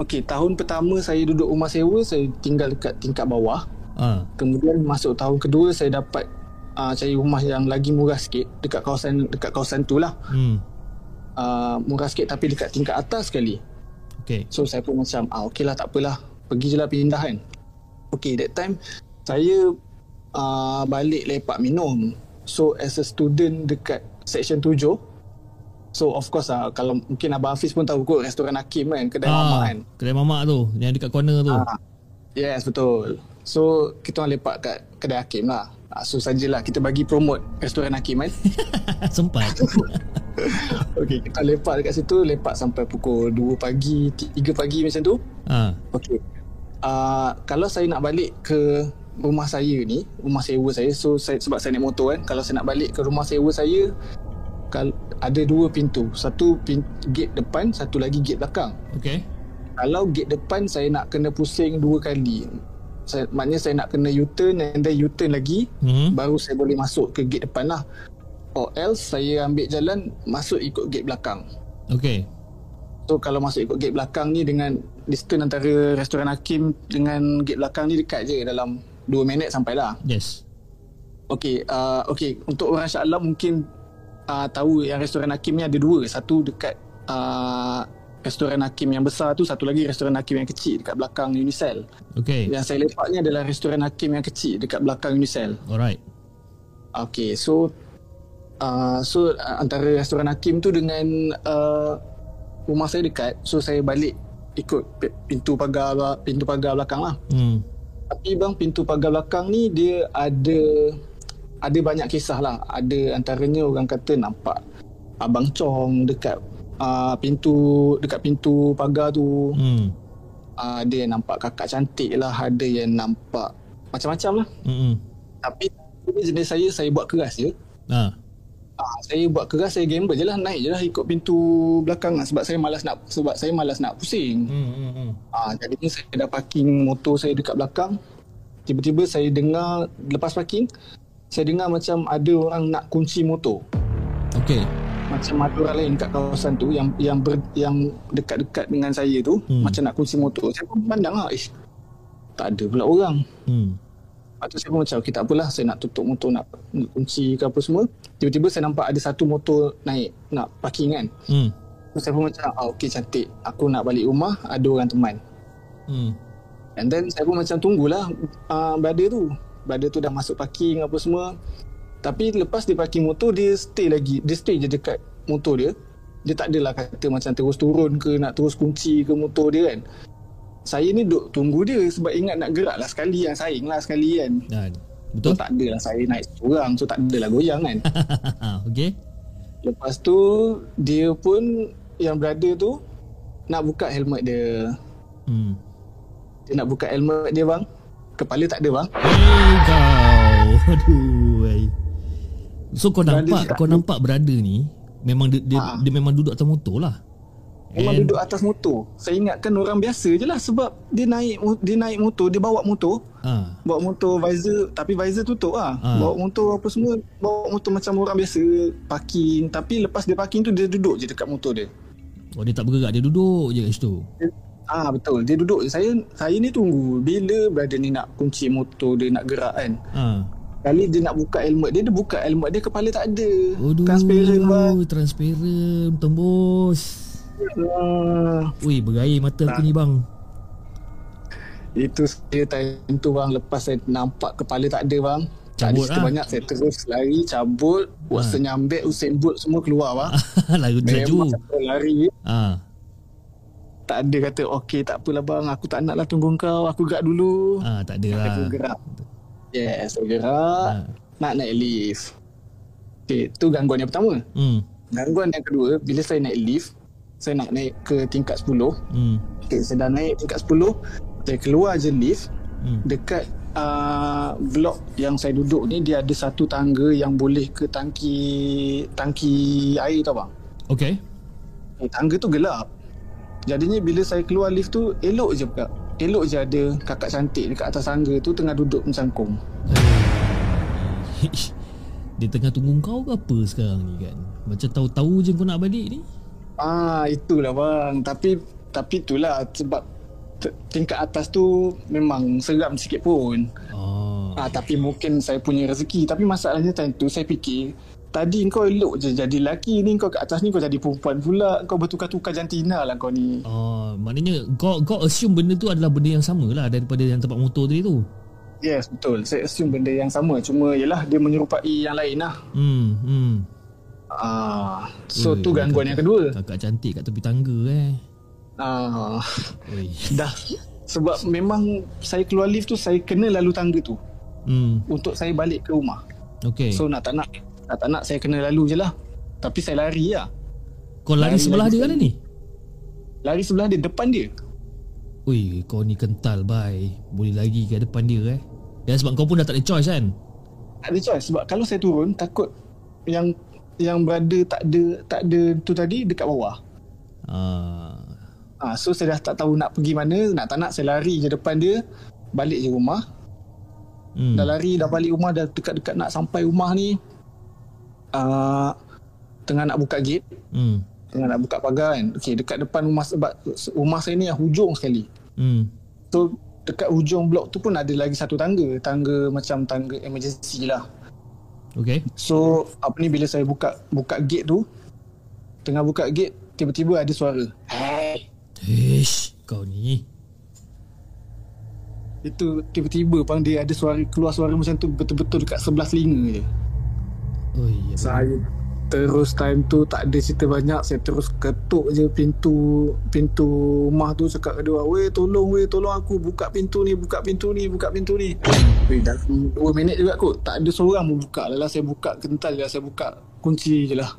okey tahun pertama saya duduk rumah sewa saya tinggal dekat tingkat bawah. Ah, Kemudian masuk tahun kedua saya dapat uh, cari rumah yang lagi murah sikit dekat kawasan dekat kawasan tu lah. hmm. Uh, murah sikit tapi dekat tingkat atas sekali. Okey. So saya pun macam ah okey lah tak apalah. Pergi je lah pindah kan. Okay that time saya uh, balik lepak minum. So as a student dekat section 7 So of course lah kalau mungkin Abang Hafiz pun tahu kot restoran Hakim kan kedai mamak kan. Kedai mamak tu Yang dekat corner tu Ah, yes betul. So kita orang lepak kat kedai Hakim lah. Ah, so sajalah kita bagi promote restoran Hakim kan. <laughs> Sempat <laughs> okay kita lepak dekat situ lepak sampai pukul 2 pagi, 3 pagi macam tu. ah, Okey. Uh, kalau saya nak balik ke rumah saya ni, rumah sewa saya, so saya, sebab saya naik motor kan, kalau saya nak balik ke rumah sewa saya, kal, ada dua pintu. Satu pin, gate depan, satu lagi gate belakang. Okay Kalau gate depan saya nak kena pusing dua kali. Saya, maknanya saya nak kena U-turn and then U-turn lagi, hmm. baru saya boleh masuk ke gate depan lah. Or else saya ambil jalan masuk ikut gate belakang. Okay So kalau masuk ikut gate belakang ni dengan distance antara restoran Hakim dengan gate belakang ni dekat je dalam 2 minit sampailah. Yes Okey, uh, okey untuk orang Shah Alam mungkin uh, tahu yang restoran Hakim ni ada dua. Satu dekat uh, restoran Hakim yang besar tu, satu lagi restoran Hakim yang kecil dekat belakang Unicell. Okay Yang saya lepak ni adalah restoran Hakim yang kecil dekat belakang Unicell. Alright Okey, so uh, so uh, antara restoran Hakim tu dengan uh, rumah saya dekat, so saya balik ikut pi- pintu pagar pintu pagar belakang lah. hmm. Tapi bang pintu pagar belakang ni dia ada ada banyak kisah lah. Ada antaranya orang kata nampak abang Chong dekat uh, pintu dekat pintu pagar tu. Hmm. Uh, ada yang nampak kakak cantik lah, ada yang nampak macam-macam lah. Hmm. Tapi jenis saya saya buat keras je. Ah. Ah, saya buat keras saya gamble je lah naik je lah ikut pintu belakang lah sebab saya malas nak sebab saya malas nak pusing. Hmm. Hmm. hmm. Ah, jadinya saya dah parking motor saya dekat belakang. Tiba-tiba saya dengar lepas parking saya dengar macam ada orang nak kunci motor. Okay Macam ada orang lain kat kawasan tu yang yang ber, yang dekat-dekat dengan saya tu Hmm. macam nak kunci motor. Saya pun pandang lah, ish. Tak ada pula orang. hmm. Lepas tu saya pun macam, okay tak apalah, saya nak tutup motor, nak, nak kunci ke apa semua. Tiba-tiba saya nampak ada satu motor naik, nak parking kan. Hmm. So, saya pun macam, ah, okay cantik. Aku nak balik rumah, ada orang teman. Hmm. And then saya pun macam tunggulah uh, brother tu. Brother tu dah masuk parking apa semua. Tapi lepas dia parking motor, dia stay lagi. Dia stay je dekat motor dia. Dia tak adalah kata macam terus turun ke, nak terus kunci ke motor dia kan. Saya ni duk tunggu dia sebab ingat nak gerak lah sekali yang saing lah sekali kan. Ah. So Betul tak adalah saya naik seorang So tak adalah goyang kan <laughs> Okay Lepas tu Dia pun Yang brother tu Nak buka helmet dia hmm. Dia nak buka helmet dia bang Kepala tak ada bang Hey ay. So kau nampak Kau nampak brother ni Memang dia, dia, Ha. dia memang duduk atas motor lah Memang And- duduk atas motor Saya ingatkan orang biasa je lah Sebab dia naik Dia naik motor Dia bawa motor ah. Bawa motor visor Tapi visor tutup lah Ha. Bawa motor apa semua Bawa motor macam orang biasa Parking Tapi lepas dia parking tu Dia duduk je dekat motor dia Oh dia tak bergerak Dia duduk je kat situ Ah betul dia duduk. Saya saya ni tunggu bila brother ni nak kunci motor dia nak gerak kan. ah. Kali dia nak buka helmet dia, dia buka helmet dia kepala tak ada. Aduh Transparent bang. Transparent Tembus Ah, Ui bergair mata aku ni bang itu saya time tu bang lepas saya nampak kepala tak ada bang. Tak ada Cabut lah. banyak Saya terus lari Cabut Watson nyambek Usain Bolt semua keluar lah Lalu <laughs> laju. Memang lari Ah. Tak ada kata Okay tak apalah bang Aku tak nak lah tunggu kau Aku gerak dulu Ah, tak ada lah. Aku gerak Yes Saya gerak Ah. Nak naik lift Okay tu gangguan yang pertama Hmm. Gangguan yang kedua Bila saya naik lift Saya nak naik ke tingkat 10 Hmm. Okay saya dah naik tingkat 10 Saya keluar je lift Hmm. Dekat uh, blok yang saya duduk ni Dia ada satu tangga yang boleh ke tangki Tangki air tau bang Okay. Eh, tangga tu gelap. Jadinya bila saya keluar lift tu elok je kak. Elok je ada kakak cantik dekat atas tangga tu tengah duduk mencangkung. <laughs> Dia tengah tunggu kau ke apa sekarang ni kan? Macam tahu-tahu je kau nak balik ni. Ah itulah bang. Tapi tapi itulah sebab tingkat atas tu memang seram sikit pun. Oh. Ah tapi mungkin saya punya rezeki. Tapi masalahnya time tu saya fikir Tadi kau elok je jadi lelaki ni Kau kat atas ni kau jadi perempuan pula Kau bertukar-tukar jantina lah kau ni Oh, maknanya kau kau assume benda tu adalah benda yang sama lah daripada yang tempat motor tadi tu. Yes betul Saya assume benda yang sama Cuma yelah dia menyerupai yang lain lah Hmm, hmm. Ah, so Ui, tu gangguan yang kedua. Kakak cantik kat tepi tangga eh. Ah, Oi. dah sebab memang saya keluar lift tu saya kena lalu tangga tu Hmm. untuk saya balik ke rumah. Okay. So nak tak nak nak tak nak saya kena lalu je lah. Tapi saya lari lah. kau lari lari sebelah lagi dia kan ni? Lari sebelah dia depan dia. Ui, kau ni kental bye. Boleh lagi ke depan dia eh. Ya sebab kau pun dah tak ada choice kan? Tak ada choice sebab kalau saya turun takut yang yang berada tak ada tak ada tu tadi dekat bawah. Ah. Ah, so saya dah tak tahu nak pergi mana, nak tak nak saya lari je depan dia, balik je rumah. Hmm. Dah lari dah balik rumah dah dekat-dekat nak sampai rumah ni. Uh, tengah nak buka gate, Hmm. tengah nak buka pagar kan. Okey, dekat depan rumah sebab rumah saya ni yang hujung sekali. Hmm. So dekat hujung blok tu pun ada lagi satu tangga, tangga macam tangga emergency lah. Okay. So apa ni bila saya buka buka gate tu, tengah buka gate tiba-tiba ada suara. Hey. Ish, kau ni. Itu tiba-tiba bang dia ada suara keluar suara macam tu betul-betul dekat sebelah telinga je. Ya. Saya terus time tu tak ada cerita banyak. Saya terus ketuk je pintu pintu rumah tu. Cakap ke dia weh tolong weh tolong aku. Buka pintu ni buka pintu ni buka pintu ni. Weh dalam 2 minit juga kot. Tak ada seorang pun buka. Lah saya buka kental je lah. Saya buka kunci je lah.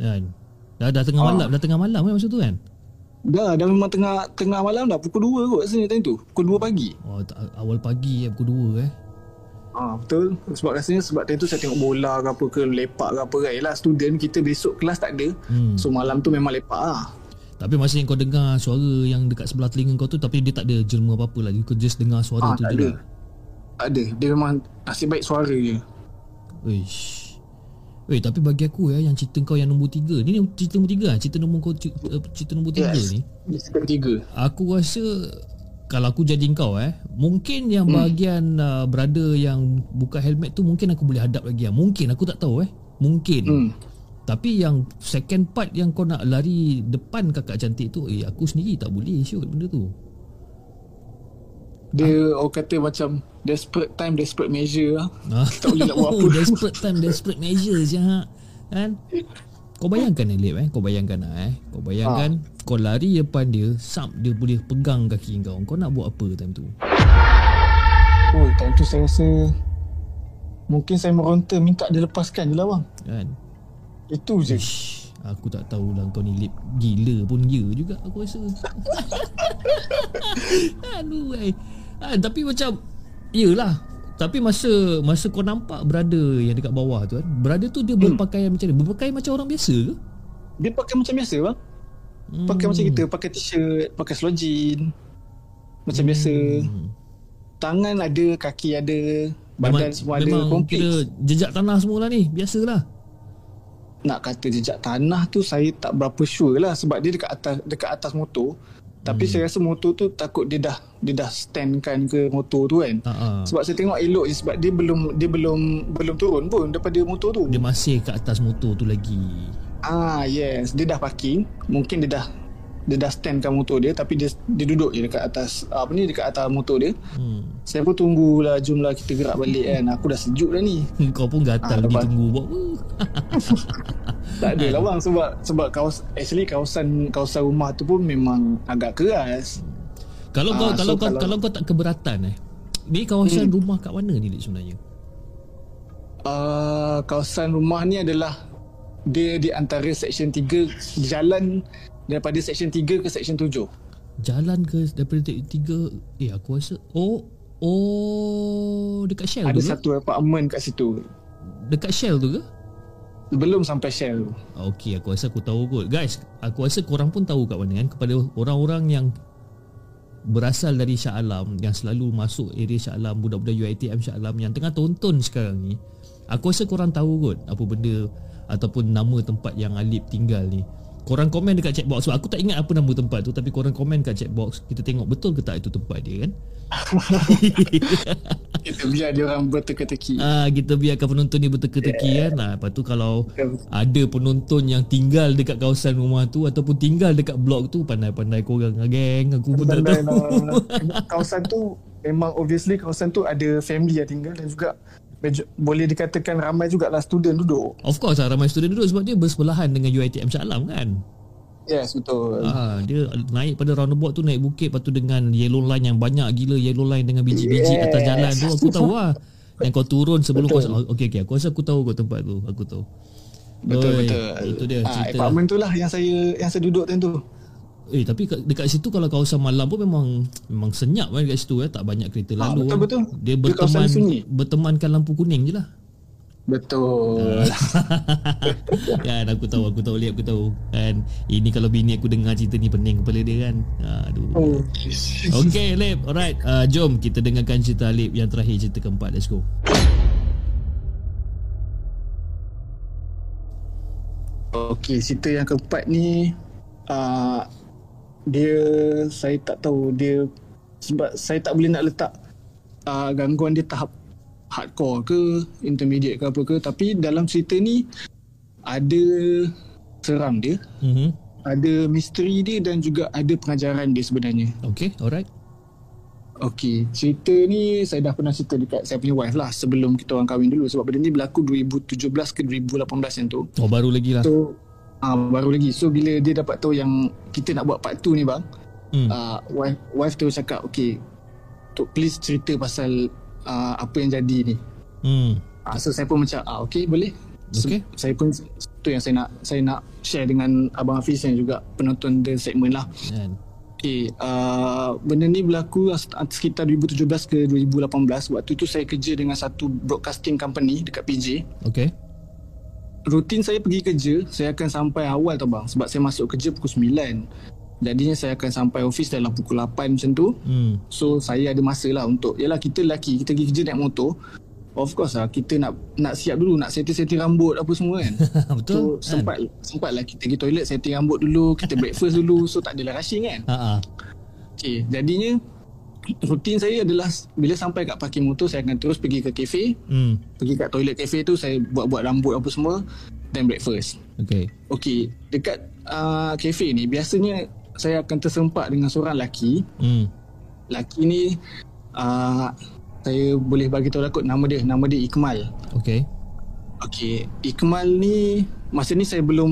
Kan. Dah dah tengah Ah. malam, dah tengah malam kan masa tu kan? dah dah memang tengah tengah malam dah. Pukul 2 kot sini time tu. Pukul 2 pagi. Oh, tak, awal pagi eh, pukul 2 eh. Ah betul sebab rasanya sebab time tu saya tengok bola ke apa ke lepak ke apa kan Yelah student kita besok kelas tak ada Hmm. so malam tu memang lepak lah Tapi masa yang kau dengar suara yang dekat sebelah telinga kau tu tapi dia tak ada jelma apa-apa lagi. Kau just dengar suara ah, tu tak je ada lah. tak ada dia memang nasib baik suara je Uish. Weh tapi bagi aku ya yang cerita kau yang nombor tiga Ni ni cerita nombor tiga lah Cerita nombor kau cerita, cerita nombor tiga Yes. ni cerita ketiga Aku rasa Kalau aku jadi kau eh Mungkin yang bahagian uh, Brother yang Buka helmet tu Mungkin aku boleh hadap lagi lah. Mungkin aku tak tahu eh Mungkin hmm. Tapi yang Second part yang kau nak lari Depan kakak cantik tu Eh aku sendiri tak boleh Syut benda tu Dia orang kata macam Desperate time Desperate measure lah <laughs> Ah. Tak boleh nak buat apa. <laughs> Desperate time Desperate measures je ha. Kan Kau bayangkan eh Lip eh Kau bayangkan eh Kau bayangkan Ah. Kau lari depan dia Sub dia boleh pegang kaki kau. Kau nak buat apa time tu? Oh time tu saya rasa Mungkin saya meronta Minta dia lepaskan je lah bang. Kan? Itu je. Ish, Aku tak tahu lah kau ni lip Gila pun ya juga aku rasa. <laughs> Aduh eh. Ha, Tapi macam Yelah Tapi masa Masa kau nampak Brother yang dekat bawah tu kan Brother tu dia Hmm. berpakaian macam ni. Berpakaian macam orang biasa ke? Dia pakai macam biasa bang Pakai macam kita Pakai t-shirt Pakai slow jean. Macam biasa. Hmm. Tangan ada Kaki ada Badan semua ada memang kira jejak tanah semua lah ni Biasalah. Nak kata jejak tanah tu Saya tak berapa sure lah Sebab dia dekat atas Dekat atas motor. Tapi Hmm. saya rasa motor tu Takut dia dah Dia dah standkan ke motor tu kan. Uh-uh. Sebab saya tengok elok je Sebab dia belum Dia belum Belum turun pun Daripada motor tu. Dia masih kat atas motor tu lagi Ah yes Dia dah parking Mungkin dia dah dia dah standkan motor dia tapi dia dia duduk je dekat atas apa ni dekat atas motor dia. Hmm. Saya pun tunggulah jomlah kita gerak balik kan. Aku dah sejuk dah ni. <laughs> Kau pun gatal Ah, lepas- tunggu buat apa? <laughs> Tak ada lah bang sebab sebab kawas actually kawasan kawasan rumah tu pun memang agak keras. Kalau kau Ah, kalau so kau kalau, kalau- kau tak keberatan eh. Ni kawasan rumah kat mana ni sebenarnya? Uh, kawasan rumah ni adalah dia di antara section 3 jalan daripada section 3 ke section 7. Jalan ke daripada tek- tiga Eh aku rasa Oh Oh Dekat Shell Ada tu ke? satu apartment kat situ. Dekat Shell tu ke? Belum sampai Shell. Ah, Okey aku rasa aku tahu kot Guys Aku rasa korang pun tahu kat mana kan Kepada orang-orang yang Berasal dari Shah Alam Yang selalu masuk area Shah Alam Budak-budak UiTM Shah Alam Yang tengah tonton sekarang ni Aku rasa korang tahu kot Apa benda Ataupun nama tempat yang Alip tinggal ni Korang komen dekat checkbox Sebab aku tak ingat apa nama tempat tu Tapi korang komen kat checkbox Kita tengok betul ke tak itu tempat dia kan <laughs> Kita biar dia orang berteka-teki. Ah kita biarkan penonton ni berteka-teki kan. Ah lepas tu kalau ada penonton yang tinggal dekat kawasan rumah tu ataupun tinggal dekat blok tu pandai-pandai korang ah, geng aku pun tak tahu. uh, kawasan tu memang obviously kawasan tu ada family yang tinggal dan juga boleh dikatakan ramai jugalah student duduk. Of course lah ramai student duduk sebab dia bersebelahan dengan UiTM Shah Alam kan. Yes, betul. Ah dia naik pada roundabout tu naik bukit lepas tu dengan yellow line yang banyak gila yellow line dengan biji-biji Yes. atas jalan tu aku tahu lah. <laughs> Dan kau turun sebelum kau okey okey aku rasa aku tahu kau tempat tu aku tahu. Oi, Betul betul. Itu dia Ah, cerita. apartment tu lah yang saya yang saya duduk time tu. Eh tapi kat- dekat situ kalau kawasan malam pun memang memang senyap kan dekat situ eh tak banyak kereta Ah, lalu. betul, kan. betul. Dia berteman bertemankan lampu kuning je lah. Betul. <laughs> kan aku tahu aku tahu lihat aku tahu. Kan ini kalau bini aku dengar cerita ni pening kepala dia kan. Aduh. Oh. Okay Lip Alright uh, Jom kita dengarkan cerita Lip Yang terakhir cerita keempat Let's go Okey, cerita yang keempat ni uh, dia saya tak tahu dia sebab saya tak boleh nak letak uh, gangguan dia tahap hardcore ke intermediate ke apa ke tapi dalam cerita ni ada seram dia, mm-hmm. ada misteri dia dan juga ada pengajaran dia sebenarnya. Okay alright Okey, cerita ni saya dah pernah cerita dekat saya punya wife lah sebelum kita orang kahwin dulu sebab benda ni berlaku 2017 ke 2018 yang tu. Oh baru lagi lah So uh, baru lagi. So bila dia dapat tahu yang kita nak buat part 2 ni bang, hmm. uh, wife wife tu cakap okay, to please cerita pasal uh, apa yang jadi ni. Hmm. Uh, so saya pun macam ah okay boleh. So, Okay. saya pun tu yang saya nak saya nak share dengan abang Hafiz yang juga penonton the segment lah. Kan Okay, uh, benda ni berlaku sekitar 2017 ke 2018. Waktu tu saya kerja dengan satu broadcasting company dekat PJ. Okay rutin saya pergi kerja, saya akan sampai awal tau bang. Sebab saya masuk kerja pukul 9. Jadinya saya akan sampai office dalam pukul 8 macam tu. hmm. So saya ada masa lah untuk, yalah kita lelaki, kita pergi kerja naik motor. Of course lah, kita nak nak siap dulu, nak setting-setting rambut apa semua kan. <laughs> Betul So sempat sempat lah kita pergi toilet, setting rambut dulu, kita breakfast dulu. So tak adalah rushing kan. Ha-ha. Okay, jadinya rutin saya adalah bila sampai kat parking motor, saya akan terus pergi ke kafe. Hmm. Pergi kat toilet kafe tu, saya buat-buat rambut apa semua. Then breakfast. Okay Okey, dekat uh, kafe ni biasanya saya akan tersempak dengan seorang lelaki. hmm. Lelaki ni uh, saya boleh bagi tahu lah kot nama dia, nama dia Ikmal. Okay Okey, Ikmal ni masa ni saya belum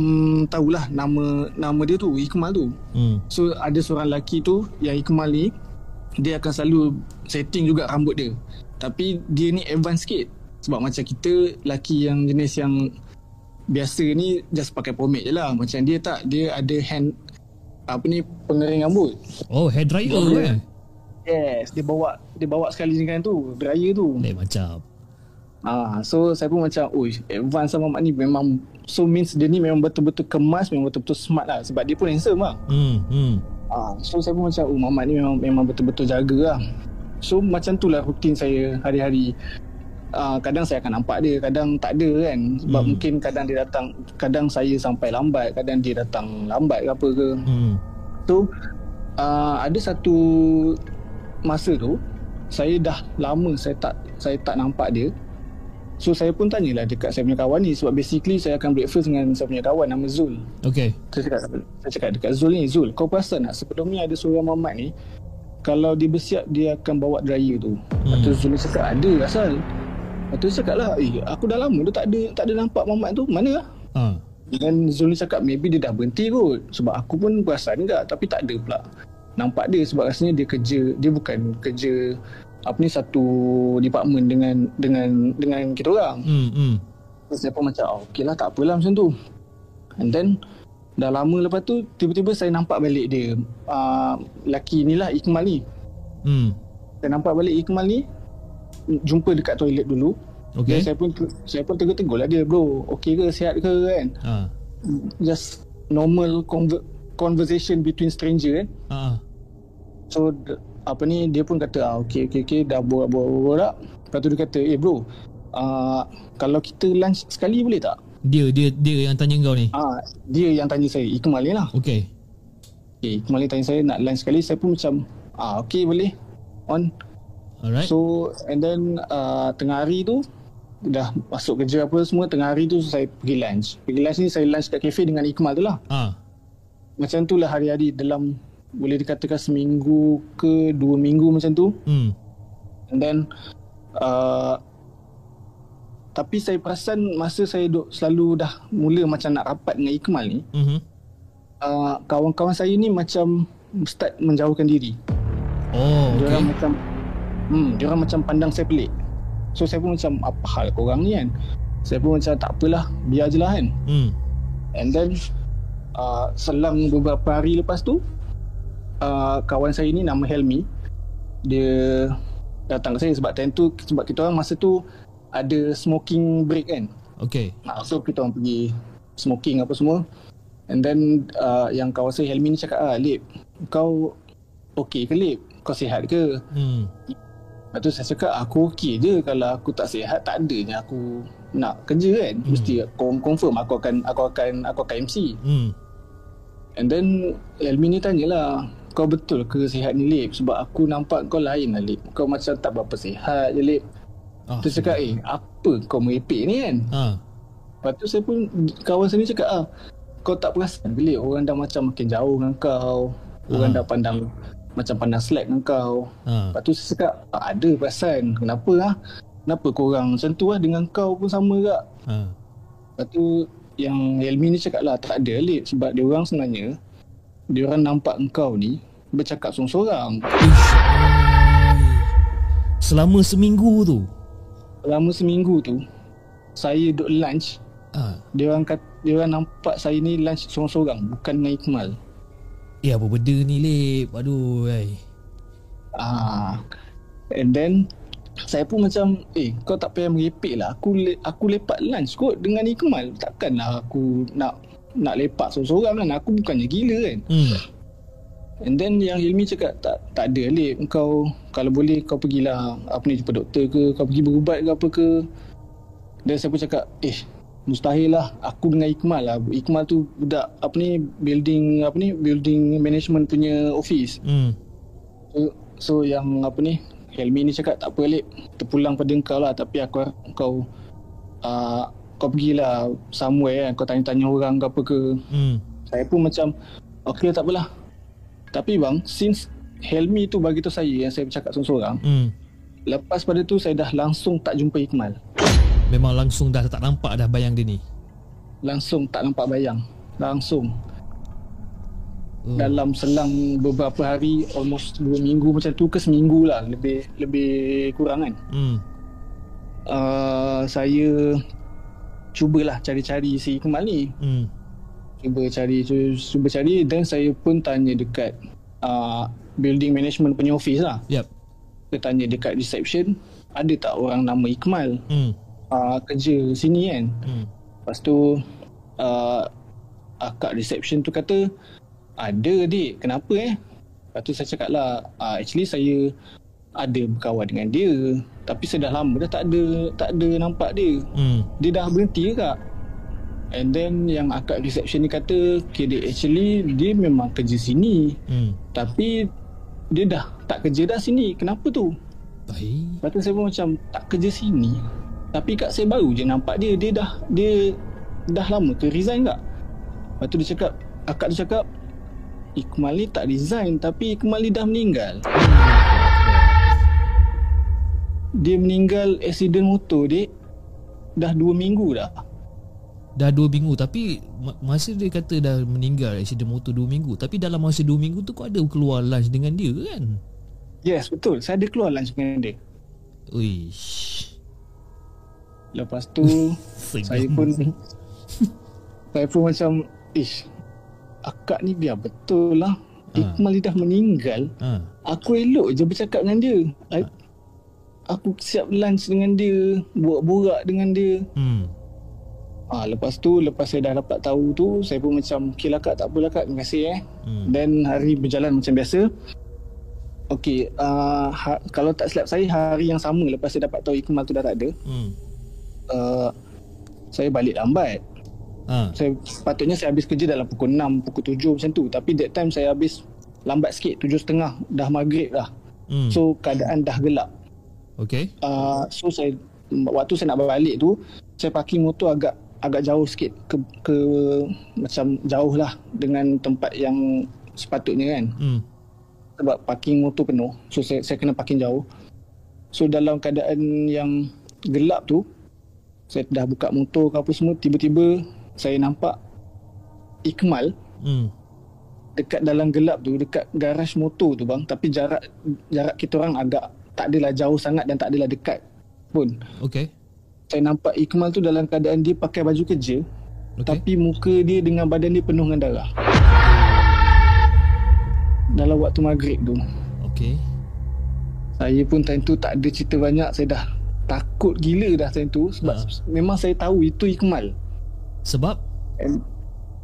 tahulah nama nama dia tu, Ikmal tu. hmm. So ada seorang lelaki tu yang Ikmal ni dia akan selalu setting juga rambut dia. Tapi dia ni advance sikit. Sebab macam kita lelaki yang jenis yang biasa ni just pakai pomade je lah. Macam dia tak, dia ada hand apa ni pengering rambut. Oh hair dryer Oh, yeah. eh Yes, dia bawa dia bawa sekali dengan tu, dryer tu. Lain macam Ah, so saya pun macam, oi, advance sama mak ni memang so means dia ni memang betul-betul kemas, memang betul-betul smart lah sebab dia pun handsome lah. hmm. Hmm. Ah, so saya pun macam, oh Mamat ni memang memang betul-betul jaga lah. So macam tu lah rutin saya hari-hari. Ah, kadang saya akan nampak dia, kadang tak ada kan. Sebab Hmm. mungkin kadang dia datang, kadang saya sampai lambat, kadang dia datang lambat ke apa ke. Hmm. So uh, ada satu masa tu saya dah lama saya tak saya tak nampak dia. So saya pun tanyalah dekat saya punya kawan ni sebab basically saya akan breakfast dengan saya punya kawan nama Zul. Okay. Saya cakap, saya cakap dekat Zul ni, Zul kau perasan tak sebelum ni ada seorang mamat ni kalau dia bersiap dia akan bawa dryer tu. Hmm. Lepas tu Zul ni cakap ada asal. Lepas tu saya cakap lah, eh aku dah lama dah tak ada tak ada nampak mamat tu. Mana lah? Ha. Dan Zul ni cakap maybe dia dah berhenti kot. Sebab aku pun perasan juga tapi tak ada pula. Nampak dia sebab rasanya dia kerja, dia bukan kerja apa ni satu department dengan dengan dengan kita orang. Hmm. Hmm. Terus saya pun macam oh, okey lah tak apalah macam tu. And then dah lama lepas tu tiba-tiba saya nampak balik dia uh, laki ni lah Ikmal ni. Hmm. Saya nampak balik Ikmal ni jumpa dekat toilet dulu. Okay. Dan saya pun saya pun tegur-tegur lah dia bro okey ke sihat ke kan. Ha. Just normal conver- conversation between stranger kan. Ha. So apa ni dia pun kata ah okey okey okey dah borak-borak. Lepas tu dia kata eh bro uh, kalau kita lunch sekali boleh tak? Dia dia dia yang tanya kau ni. Ah dia yang tanya saya Ikmal ni lah. Okay. Okay, Ikmal ni tanya saya nak lunch sekali saya pun macam ah okey boleh. On. Alright. So and then uh, tengah hari tu dah masuk kerja apa semua tengah hari tu saya pergi lunch. Pergi lunch ni saya lunch kat kafe dengan Ikmal tu lah. ha. Macam tu lah hari-hari dalam boleh dikatakan seminggu ke dua minggu macam tu. Hmm. And then uh, tapi saya perasan masa saya duk selalu dah mula macam nak rapat dengan Ikmal ni, Mhm. uh, kawan-kawan saya ni macam start menjauhkan diri. Oh, Dia okay. orang macam hmm, dia orang macam pandang saya pelik. So saya pun macam apa hal korang ni kan? Saya pun macam tak apalah, biar je lah kan. Hmm. And then uh, selang beberapa hari lepas tu uh, kawan saya ni nama Helmi dia datang ke saya sebab time tu sebab kita orang masa tu ada smoking break kan. Okay. So kita orang pergi smoking apa semua. And then uh, yang kawan saya Helmi ni cakap ah Lip kau okey ke Lip? Kau sihat ke? Hmm. Lepas tu saya cakap aku okey je kalau aku tak sihat tak adanya aku nak kerja kan. Hmm. Mesti confirm aku akan aku akan aku akan MC. Hmm. And then Helmi ni tanyalah kau betul ke sihat ni Lip? Sebab aku nampak kau lain lah Lip. Kau macam tak berapa sihat je Lip. Ah. Tu cakap eh apa kau merepek ni kan? Ha. Lepas tu saya pun kawan saya ni cakap ah kau tak perasan ke Lip? Orang dah macam makin jauh dengan kau. Orang Ah. dah pandang macam pandang slack dengan kau. Ha. Lepas tu saya cakap tak ada perasan. Kenapa ah? Kenapa korang macam tu lah dengan kau pun sama kak? Ha. Lepas tu yang Helmi ni cakap lah tak ada Lip sebab dia orang sebenarnya dia orang nampak engkau ni bercakap seorang-seorang. Selama seminggu tu. Selama seminggu tu saya duduk lunch Ha. dia orang kat, dia orang nampak saya ni lunch seorang-seorang bukan dengan Ikmal. Eh apa benda ni Lip? Aduh, ai. Ah. And then saya pun macam eh kau tak payah merepek lah aku le, aku lepak lunch kot dengan Ikmal takkanlah aku nak nak lepak seorang-seorang kan aku bukannya gila kan Hmm. And then yang Hilmi cakap tak tak ada Lip kau kalau boleh kau pergilah. Apa ni jumpa doktor ke? Kau pergi berubat ke apa ke? Dan saya pun cakap eh mustahil lah. Aku dengan Ikmal lah. Ikmal tu budak apa ni building apa ni building management punya office. Hmm. So, so yang apa ni Helmi ni cakap tak apa Lip Terpulang pada kau lah. Tapi aku kau uh, Kau pergilah Somewhere kan. Kau tanya-tanya orang ke apa ke. Hmm. Saya pun macam Okay tak apalah Tapi bang Since Helmi tu bagi tu saya Yang saya bercakap seorang-seorang Hmm. Lepas pada tu Saya dah langsung tak jumpa Ikmal Memang langsung dah tak nampak dah bayang dia ni. Langsung tak nampak bayang Langsung Oh. Dalam selang beberapa hari Almost dua minggu macam tu ke seminggu lah Lebih lebih kurang kan Hmm. uh, saya cubalah cari-cari si Ikmal ni. Hmm. Cuba cari cu- cuba cari dan saya pun tanya dekat uh, building management punya office lah. Yep. Saya tanya dekat reception ada tak orang nama Ikmal Hmm. uh, kerja sini kan. Hmm. Lepas tu uh, akak reception tu kata ada dik kenapa eh? Lepas tu saya cakap lah uh, actually saya ada berkawan dengan dia tapi saya dah lama dah tak ada tak ada nampak dia Hmm. dia dah berhenti ke kak? And then yang akak reception ni kata Okay dia actually dia memang kerja sini. Hmm. Tapi dia dah tak kerja dah sini. Kenapa tu? Baik. Lepas tu saya pun macam tak kerja sini? Tapi kak saya baru je nampak dia. Dia dah Dia dah lama ke resign tak? Lepas tu dia cakap Akak dia cakap Ikmal ni tak resign Tapi Ikmal ni dah meninggal. Dia meninggal Accident motor dek. Dah 2 minggu dah Dah 2 minggu Tapi ma- Masa dia kata dah meninggal Accident motor 2 minggu Tapi dalam masa 2 minggu tu Kau ada keluar lunch dengan dia kan? Yes betul. Saya ada keluar lunch dengan dia. Uish. Lepas tu <laughs> Saya pun Saya pun macam Ish Akak ni biar betul lah. Ha. Ikmal ni dah meninggal. Ha. Aku elok je bercakap dengan dia. I, Aku siap lunch dengan dia Borak-borak dengan dia. Hmm Ah Lepas tu Lepas saya dah dapat tahu tu Saya pun macam Okay lah kak tak apalah kak Terima kasih eh. Hmm. Dan hari berjalan macam biasa. Okay uh, ha, Kalau tak silap saya Hari yang sama Lepas saya dapat tahu Ikmal tu dah tak ada Hmm. uh, Saya balik lambat. Ha. saya patutnya saya habis kerja dalam pukul 6 pukul 7 macam tu. Tapi that time saya habis lambat sikit 7.30 dah maghrib dah Hmm. so keadaan dah gelap. Okay. Uh, so saya waktu saya nak balik tu saya parking motor agak agak jauh sikit ke, ke macam jauh lah dengan tempat yang sepatutnya kan. Hmm. Sebab parking motor penuh. So saya, saya kena parking jauh. So dalam keadaan yang gelap tu saya dah buka motor ke apa semua tiba-tiba saya nampak Ikmal Hmm. dekat dalam gelap tu dekat garaj motor tu bang. Tapi jarak jarak kita orang agak tak adalah jauh sangat dan tak adalah dekat pun. Okay saya nampak Ikmal tu dalam keadaan dia pakai baju kerja Okay tapi muka dia dengan badan dia penuh dengan darah. Dalam waktu maghrib tu. Okay saya pun time tu tak ada cerita banyak saya dah takut gila dah time tu sebab Ha. memang saya tahu itu Ikmal Sebab? And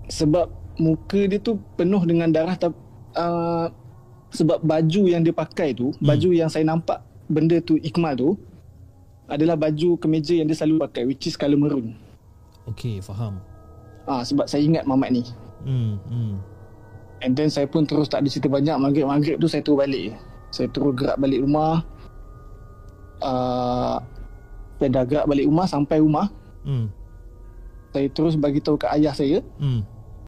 sebab muka dia tu penuh dengan darah tapi uh, sebab baju yang dia pakai tu, hmm. baju yang saya nampak benda tu Ikmal tu adalah baju kemeja yang dia selalu pakai which is colour maroon. Okay faham Ah sebab saya ingat Mamat ni. Hmm Hmm And then saya pun terus tak ada cerita banyak maghrib-maghrib tu saya terus balik. Saya terus gerak balik rumah. Uh, saya dah gerak balik rumah sampai rumah Hmm saya terus bagi tahu kat ayah saya Hmm